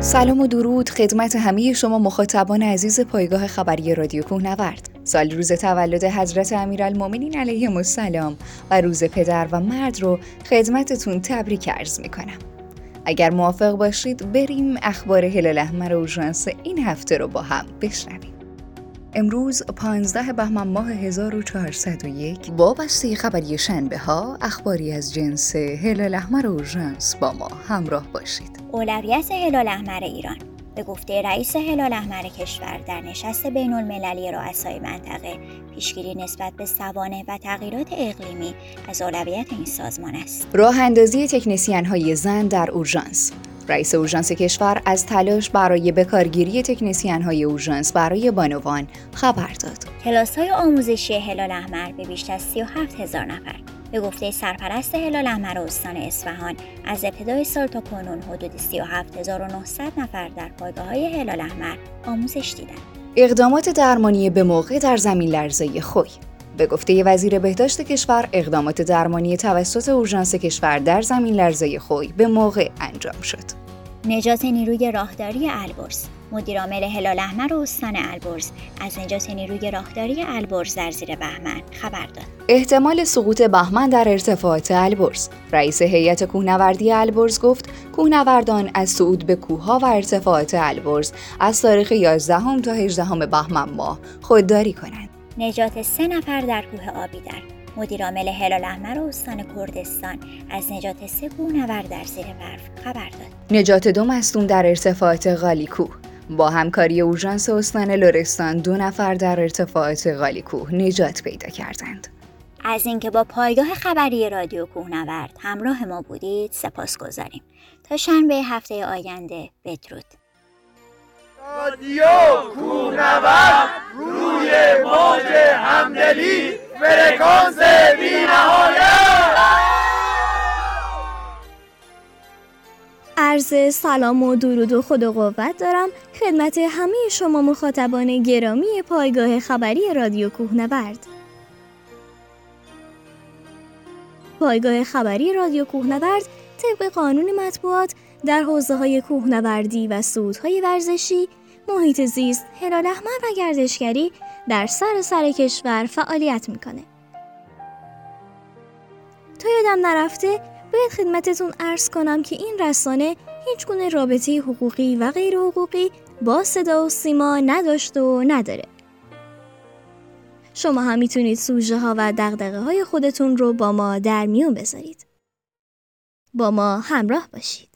سلام و درود. خدمت همه شما مخاطبان عزیز پایگاه خبری رادیو کوهنورد. سال روز تولد حضرت امیرالمومنین علیه السلام و روز پدر و مرد رو خدمتتون تبریک عرض می‌کنم. اگر موافق باشید بریم اخبار هلال احمر اورژانس این هفته رو با هم بشنویم. امروز 15 بهمن ماه 1401 وابسته خبری شنبه ها اخباری از جنس هلال احمر و اورژانس با ما همراه باشید. اولویت هلال احمر ایران. به گفته رئیس هلال احمر کشور در نشست بین المللی رؤسای منطقه پیشگیری نسبت به سوانه و تغییرات اقلیمی از اولویت این سازمان است. راه اندازی تکنسین های زن در اورژانس. رئیس اورژانس کشور از تلاش برای بکارگیری تکنسین های اورژانس برای بانوان خبر داد. کلاس های آموزشی هلال احمر به بیش از 37 هزار نفر به گفته سرپرست هلال احمر استان اصفهان از ابتدای سال تا کنون حدود 37900 نفر در پایگاه های هلال احمر آموزش دیدند. اقدامات درمانی به موقع در زمین لرزه خوی به گفته وزیر بهداشت کشور اقدامات درمانی توسط اورژانس کشور در زمین لرزه خوی به موقع انجام شد. نجات نیروی راهداری البرز مدیرعامل هلال احمر استان البرز از نجات نیروی راهداری البرز در زیر بهمن خبر داد. احتمال سقوط بهمن در ارتفاعات البرز رئیس هیئت کوهنوردی البرز گفت کوهنوردان از صعود به کوهها و ارتفاعات البرز از تاریخ 11 تا 18 بهمن ماه خودداری کنند. نجات سه نفر در کوه آبیدر مدیرعامل هلال احمر استان کردستان از نجات سه کوهنورد در زیر برف خبر داد. نجات دو مصدوم در ارتفاعات غالیکو با همکاری اورژانس استان لرستان دو نفر در ارتفاعات غالیکو نجات پیدا کردند. از اینکه با پایگاه خبری رادیو کوهنورد همراه ما بودید سپاس گذاریم. تا شنبه هفته آینده بدرود. رادیو کوهنورد همدلی فرکانس بی عرض سلام و درود و خود و قوت دارم خدمت همه شما مخاطبان گرامی پایگاه خبری رادیو کوهنورد. پایگاه خبری رادیو کوهنورد طبق قانون مطبوعات در حوزه های کوهنوردی و سودهای ورزشی محیط زیست، هلال احمر و گردشگری در سر سر کشور فعالیت می‌کنه. تا یادم نرفته باید خدمتتون ارز کنم که این رسانه هیچ گونه رابطه حقوقی و غیر حقوقی با صدا و سیما نداشته و نداره. شما هم می‌تونید سوژه ها و دقدقه های خودتون رو با ما در میون بذارید. با ما همراه باشید.